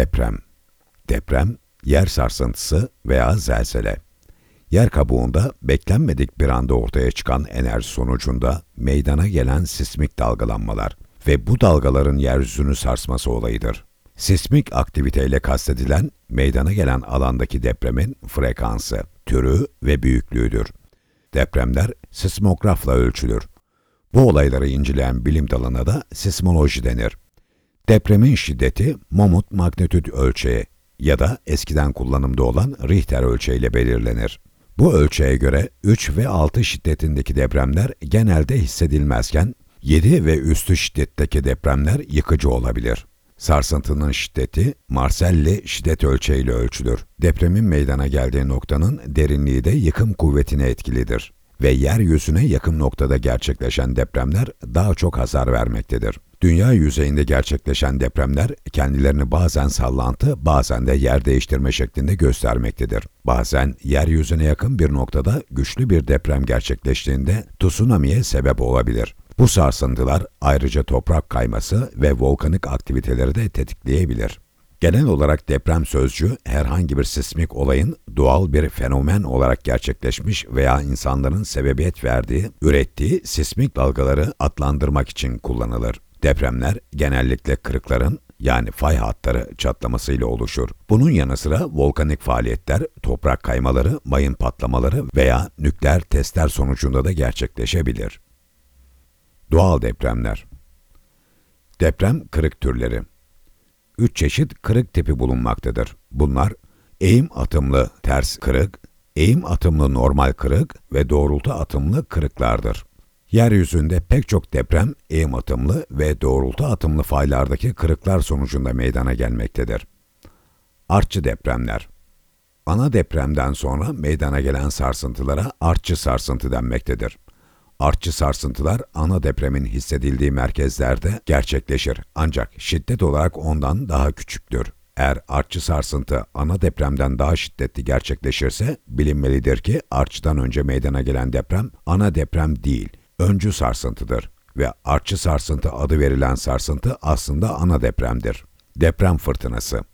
Deprem Deprem, yer sarsıntısı veya zelzele. Yer kabuğunda beklenmedik bir anda ortaya çıkan enerji sonucunda meydana gelen sismik dalgalanmalar ve bu dalgaların yeryüzünü sarsması olayıdır. Sismik aktiviteyle kastedilen meydana gelen alandaki depremin frekansı, türü ve büyüklüğüdür. Depremler sismografla ölçülür. Bu olayları inceleyen bilim dalına da sismoloji denir. Depremin şiddeti momut magnitüd ölçeği ya da eskiden kullanımda olan Richter ölçeğiyle belirlenir. Bu ölçeğe göre 3 ve 6 şiddetindeki depremler genelde hissedilmezken 7 ve üstü şiddetteki depremler yıkıcı olabilir. Sarsıntının şiddeti Marselli şiddet ölçeğiyle ölçülür. Depremin meydana geldiği noktanın derinliği de yıkım kuvvetine etkilidir ve yeryüzüne yakın noktada gerçekleşen depremler daha çok hasar vermektedir. Dünya yüzeyinde gerçekleşen depremler kendilerini bazen sallantı, bazen de yer değiştirme şeklinde göstermektedir. Bazen yeryüzüne yakın bir noktada güçlü bir deprem gerçekleştiğinde tsunami'ye sebep olabilir. Bu sarsıntılar ayrıca toprak kayması ve volkanik aktiviteleri de tetikleyebilir. Genel olarak deprem sözcüğü herhangi bir sismik olayın doğal bir fenomen olarak gerçekleşmiş veya insanların sebebiyet verdiği, ürettiği sismik dalgaları adlandırmak için kullanılır. Depremler genellikle kırıkların yani fay hatları çatlamasıyla oluşur. Bunun yanı sıra volkanik faaliyetler, toprak kaymaları, mayın patlamaları veya nükleer testler sonucunda da gerçekleşebilir. Doğal depremler Deprem kırık türleri Üç çeşit kırık tipi bulunmaktadır. Bunlar eğim atımlı ters kırık, eğim atımlı normal kırık ve doğrultu atımlı kırıklardır. Yeryüzünde pek çok deprem eğim atımlı ve doğrultu atımlı faylardaki kırıklar sonucunda meydana gelmektedir. Artçı depremler Ana depremden sonra meydana gelen sarsıntılara artçı sarsıntı denmektedir. Artçı sarsıntılar ana depremin hissedildiği merkezlerde gerçekleşir ancak şiddet olarak ondan daha küçüktür. Eğer artçı sarsıntı ana depremden daha şiddetli gerçekleşirse bilinmelidir ki artçıdan önce meydana gelen deprem ana deprem değil, öncü sarsıntıdır ve artçı sarsıntı adı verilen sarsıntı aslında ana depremdir. Deprem fırtınası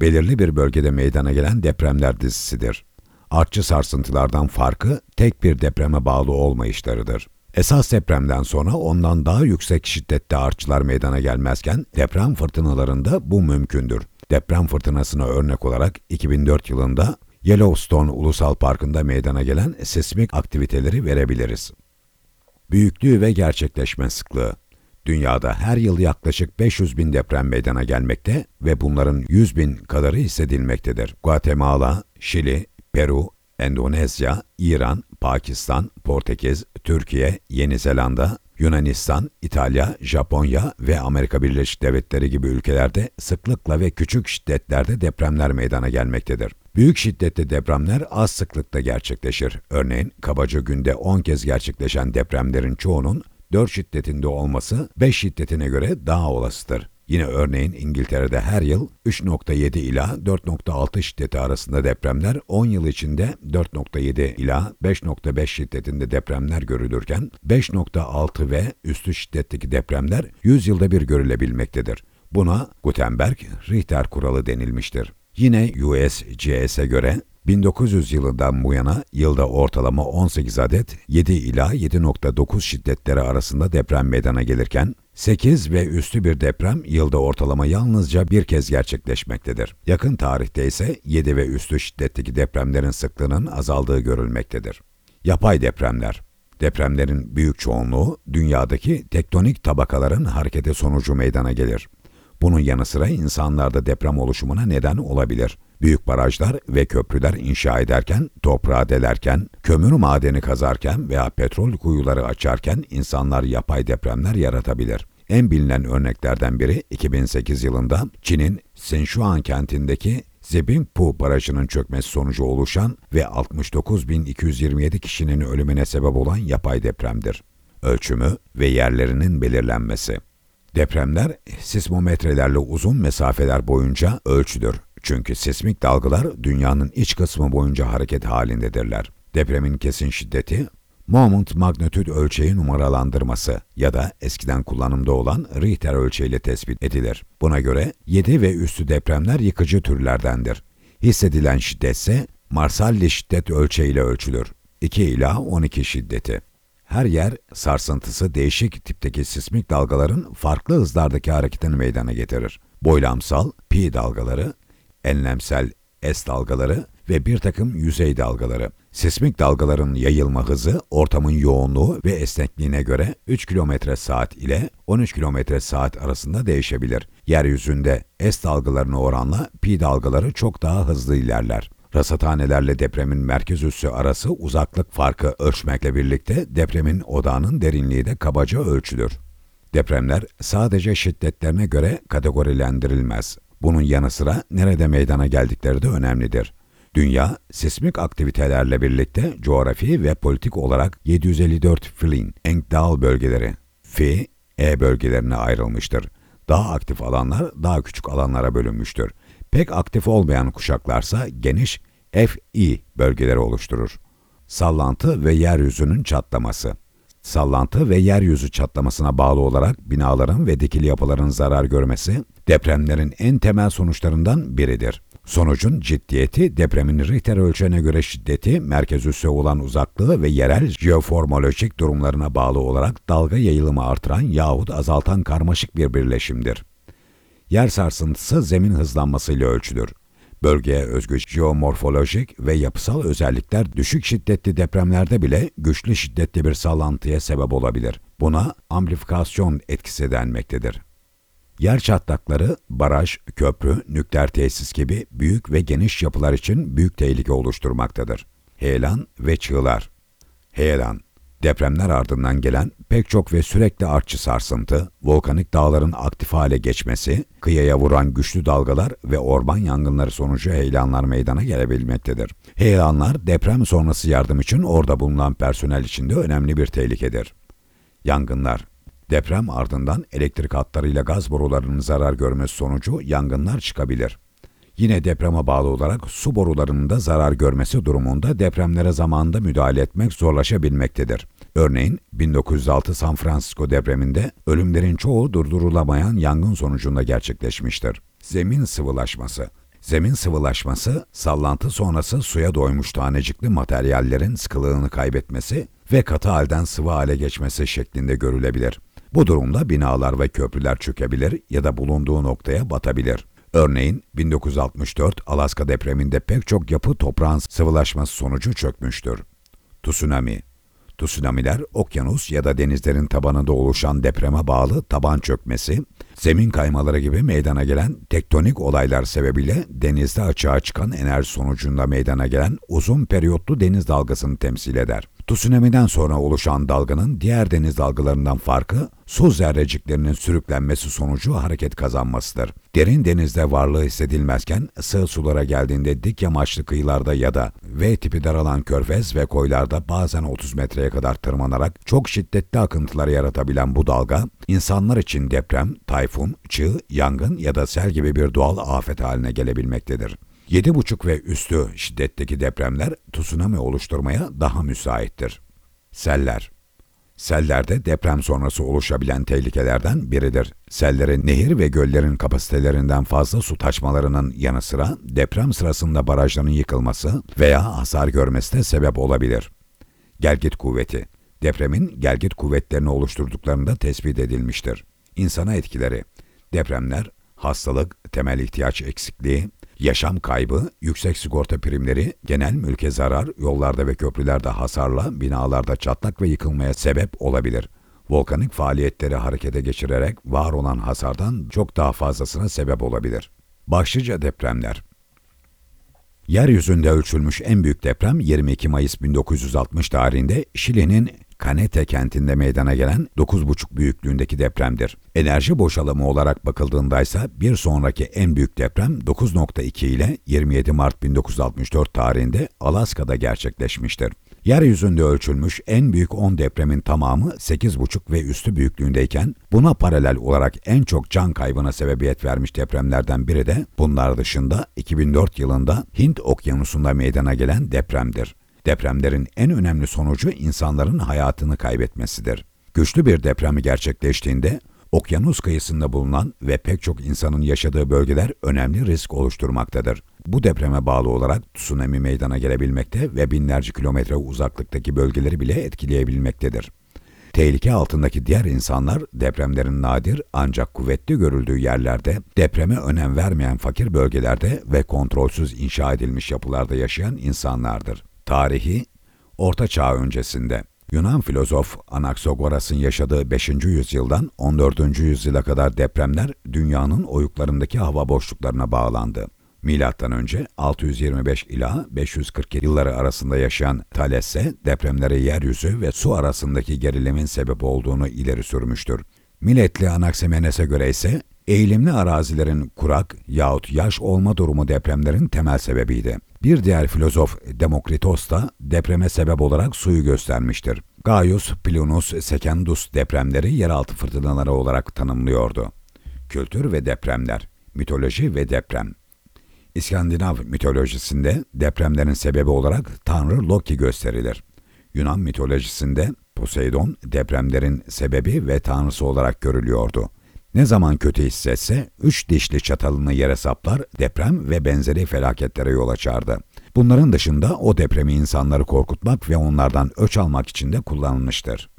Belirli bir bölgede meydana gelen depremler dizisidir. Artçı sarsıntılardan farkı tek bir depreme bağlı olmayışlarıdır. Esas depremden sonra ondan daha yüksek şiddette artçılar meydana gelmezken deprem fırtınalarında bu mümkündür. Deprem fırtınasına örnek olarak 2004 yılında Yellowstone Ulusal Parkı'nda meydana gelen sismik aktiviteleri verebiliriz. Büyüklüğü ve gerçekleşme sıklığı Dünyada her yıl yaklaşık 500 bin deprem meydana gelmekte ve bunların 100 bin kadarı hissedilmektedir. Guatemala, Şili, Peru, Endonezya, İran, Pakistan, Portekiz, Türkiye, Yeni Zelanda, Yunanistan, İtalya, Japonya ve Amerika Birleşik Devletleri gibi ülkelerde sıklıkla ve küçük şiddetlerde depremler meydana gelmektedir. Büyük şiddetli depremler az sıklıkta gerçekleşir. Örneğin kabaca günde 10 kez gerçekleşen depremlerin çoğunun 4 şiddetinde olması 5 şiddetine göre daha olasıdır. Yine örneğin İngiltere'de her yıl 3.7 ila 4.6 şiddeti arasında depremler, 10 yıl içinde 4.7 ila 5.5 şiddetinde depremler görülürken 5.6 ve üstü şiddetteki depremler 100 yılda bir görülebilmektedir. Buna Gutenberg-Richter kuralı denilmiştir. Yine USGS'e göre 1900 yılından bu yana yılda ortalama 18 adet 7 ila 7.9 şiddetleri arasında deprem meydana gelirken 8 ve üstü bir deprem yılda ortalama yalnızca bir kez gerçekleşmektedir. Yakın tarihte ise 7 ve üstü şiddetteki depremlerin sıklığının azaldığı görülmektedir. Yapay depremler Depremlerin büyük çoğunluğu dünyadaki tektonik tabakaların hareketi sonucu meydana gelir. Bunun yanı sıra insanlarda deprem oluşumuna neden olabilir. Büyük barajlar ve köprüler inşa ederken, toprağı delerken, kömür madeni kazarken veya petrol kuyuları açarken insanlar yapay depremler yaratabilir. En bilinen örneklerden biri 2008 yılında Çin'in Sichuan kentindeki Zebingpu Barajı'nın çökmesi sonucu oluşan ve 69.227 kişinin ölümüne sebep olan yapay depremdir. Ölçümü ve yerlerinin belirlenmesi. Depremler sismometrelerle uzun mesafeler boyunca ölçülür. Çünkü sismik dalgalar dünyanın iç kısmı boyunca hareket halindedirler. Depremin kesin şiddeti Moment magnitüd ölçeği numaralandırması ya da eskiden kullanımda olan Richter ölçeğiyle tespit edilir. Buna göre 7 ve üstü depremler yıkıcı türlerdendir. Hissedilen şiddetse Marsalli şiddet ölçeğiyle ölçülür. 2 ila 12 şiddeti. Her yer sarsıntısı değişik tipteki sismik dalgaların farklı hızlardaki hareketini meydana getirir. Boylamsal pi dalgaları, enlemsel S dalgaları ve bir takım yüzey dalgaları. Sismik dalgaların yayılma hızı ortamın yoğunluğu ve esnekliğine göre 3 km saat ile 13 km saat arasında değişebilir. Yeryüzünde S dalgalarına oranla pi dalgaları çok daha hızlı ilerler. Rasathanelerle depremin merkez üssü arası uzaklık farkı ölçmekle birlikte depremin odağının derinliği de kabaca ölçülür. Depremler sadece şiddetlerine göre kategorilendirilmez. Bunun yanı sıra nerede meydana geldikleri de önemlidir. Dünya, sismik aktivitelerle birlikte coğrafi ve politik olarak 754 Flin, Engdahl bölgeleri, F, E bölgelerine ayrılmıştır. Daha aktif alanlar daha küçük alanlara bölünmüştür. Pek aktif olmayan kuşaklarsa geniş FI bölgeleri oluşturur. Sallantı ve yeryüzünün çatlaması Sallantı ve yeryüzü çatlamasına bağlı olarak binaların ve dikili yapıların zarar görmesi depremlerin en temel sonuçlarından biridir. Sonucun ciddiyeti, depremin Richter ölçeğine göre şiddeti, merkez üssü olan uzaklığı ve yerel jeoformolojik durumlarına bağlı olarak dalga yayılımı artıran yahut azaltan karmaşık bir birleşimdir. Yer sarsıntısı zemin hızlanmasıyla ölçülür. Bölgeye özgü jeomorfolojik ve yapısal özellikler düşük şiddetli depremlerde bile güçlü şiddetli bir sallantıya sebep olabilir. Buna amplifikasyon etkisi denmektedir. Yer çatlakları, baraj, köprü, nükleer tesis gibi büyük ve geniş yapılar için büyük tehlike oluşturmaktadır. Heyelan ve çığlar Heyelan, depremler ardından gelen pek çok ve sürekli artçı sarsıntı, volkanik dağların aktif hale geçmesi, kıyıya vuran güçlü dalgalar ve orman yangınları sonucu heyelanlar meydana gelebilmektedir. Heyelanlar deprem sonrası yardım için orada bulunan personel için de önemli bir tehlikedir. Yangınlar Deprem ardından elektrik hatlarıyla gaz borularının zarar görmesi sonucu yangınlar çıkabilir. Yine depreme bağlı olarak su borularının da zarar görmesi durumunda depremlere zamanında müdahale etmek zorlaşabilmektedir. Örneğin 1906 San Francisco depreminde ölümlerin çoğu durdurulamayan yangın sonucunda gerçekleşmiştir. Zemin sıvılaşması Zemin sıvılaşması, sallantı sonrası suya doymuş tanecikli materyallerin sıkılığını kaybetmesi ve katı halden sıvı hale geçmesi şeklinde görülebilir. Bu durumda binalar ve köprüler çökebilir ya da bulunduğu noktaya batabilir. Örneğin 1964 Alaska depreminde pek çok yapı toprağın sıvılaşması sonucu çökmüştür. Tsunami Tsunamiler, okyanus ya da denizlerin tabanında oluşan depreme bağlı taban çökmesi, zemin kaymaları gibi meydana gelen tektonik olaylar sebebiyle denizde açığa çıkan enerji sonucunda meydana gelen uzun periyotlu deniz dalgasını temsil eder. Tsunami'den sonra oluşan dalganın diğer deniz dalgalarından farkı, su zerreciklerinin sürüklenmesi sonucu hareket kazanmasıdır. Derin denizde varlığı hissedilmezken, sığ sulara geldiğinde dik yamaçlı kıyılarda ya da V tipi daralan körfez ve koylarda bazen 30 metreye kadar tırmanarak çok şiddetli akıntılar yaratabilen bu dalga, insanlar için deprem, tayfun, çığ, yangın ya da sel gibi bir doğal afet haline gelebilmektedir. 7,5 ve üstü şiddetteki depremler tsunami oluşturmaya daha müsaittir. Seller Sellerde deprem sonrası oluşabilen tehlikelerden biridir. Sellerin nehir ve göllerin kapasitelerinden fazla su taşmalarının yanı sıra deprem sırasında barajların yıkılması veya hasar görmesi de sebep olabilir. Gelgit kuvveti Depremin gelgit kuvvetlerini oluşturduklarında tespit edilmiştir. İnsana etkileri Depremler, hastalık, temel ihtiyaç eksikliği, Yaşam kaybı, yüksek sigorta primleri, genel mülke zarar, yollarda ve köprülerde hasarla, binalarda çatlak ve yıkılmaya sebep olabilir. Volkanik faaliyetleri harekete geçirerek var olan hasardan çok daha fazlasına sebep olabilir. Başlıca depremler Yeryüzünde ölçülmüş en büyük deprem 22 Mayıs 1960 tarihinde Şili'nin Canete kentinde meydana gelen 9,5 büyüklüğündeki depremdir. Enerji boşalımı olarak bakıldığında ise bir sonraki en büyük deprem 9.2 ile 27 Mart 1964 tarihinde Alaska'da gerçekleşmiştir. Yeryüzünde ölçülmüş en büyük 10 depremin tamamı 8,5 ve üstü büyüklüğündeyken buna paralel olarak en çok can kaybına sebebiyet vermiş depremlerden biri de bunlar dışında 2004 yılında Hint okyanusunda meydana gelen depremdir. Depremlerin en önemli sonucu insanların hayatını kaybetmesidir. Güçlü bir depremi gerçekleştiğinde okyanus kıyısında bulunan ve pek çok insanın yaşadığı bölgeler önemli risk oluşturmaktadır. Bu depreme bağlı olarak tsunami meydana gelebilmekte ve binlerce kilometre uzaklıktaki bölgeleri bile etkileyebilmektedir. Tehlike altındaki diğer insanlar depremlerin nadir ancak kuvvetli görüldüğü yerlerde, depreme önem vermeyen fakir bölgelerde ve kontrolsüz inşa edilmiş yapılarda yaşayan insanlardır. Tarihi, Orta Çağ öncesinde Yunan filozof Anaxagoras'ın yaşadığı 5. yüzyıldan 14. yüzyıla kadar depremler dünyanın oyuklarındaki hava boşluklarına bağlandı. Milattan önce 625 ila 547 yılları arasında yaşayan Thales ise depremlere yeryüzü ve su arasındaki gerilimin sebep olduğunu ileri sürmüştür. Milletli Anaximenes'e göre ise eğilimli arazilerin kurak yahut yaş olma durumu depremlerin temel sebebiydi. Bir diğer filozof Demokritos da depreme sebep olarak suyu göstermiştir. Gaius Plinius Secundus depremleri yeraltı fırtınaları olarak tanımlıyordu. Kültür ve depremler, mitoloji ve deprem. İskandinav mitolojisinde depremlerin sebebi olarak tanrı Loki gösterilir. Yunan mitolojisinde Poseidon depremlerin sebebi ve tanrısı olarak görülüyordu. Ne zaman kötü hissetse üç dişli çatalını yere saplar, deprem ve benzeri felaketlere yol açardı. Bunların dışında o depremi insanları korkutmak ve onlardan öç almak için de kullanılmıştır.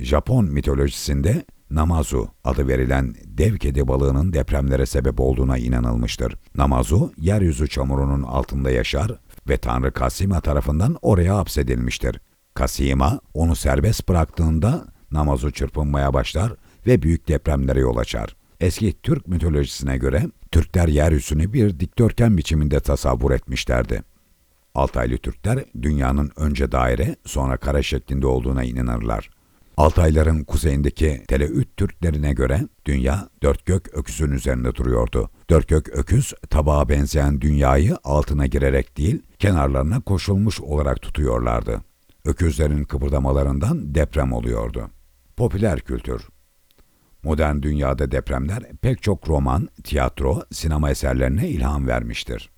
Japon mitolojisinde Namazu adı verilen dev kedi balığının depremlere sebep olduğuna inanılmıştır. Namazu, yeryüzü çamurunun altında yaşar ve Tanrı Kasima tarafından oraya hapsedilmiştir. Kasima, onu serbest bıraktığında Namazu çırpınmaya başlar ve büyük depremlere yol açar. Eski Türk mitolojisine göre Türkler yeryüzünü bir dikdörtgen biçiminde tasavvur etmişlerdi. Altaylı Türkler dünyanın önce daire sonra kare şeklinde olduğuna inanırlar. Altayların kuzeyindeki Teleüt Türklerine göre dünya dört gök öküzün üzerinde duruyordu. Dört gök öküz tabağa benzeyen dünyayı altına girerek değil kenarlarına koşulmuş olarak tutuyorlardı. Öküzlerin kıpırdamalarından deprem oluyordu. Popüler kültür Modern dünyada depremler pek çok roman, tiyatro, sinema eserlerine ilham vermiştir.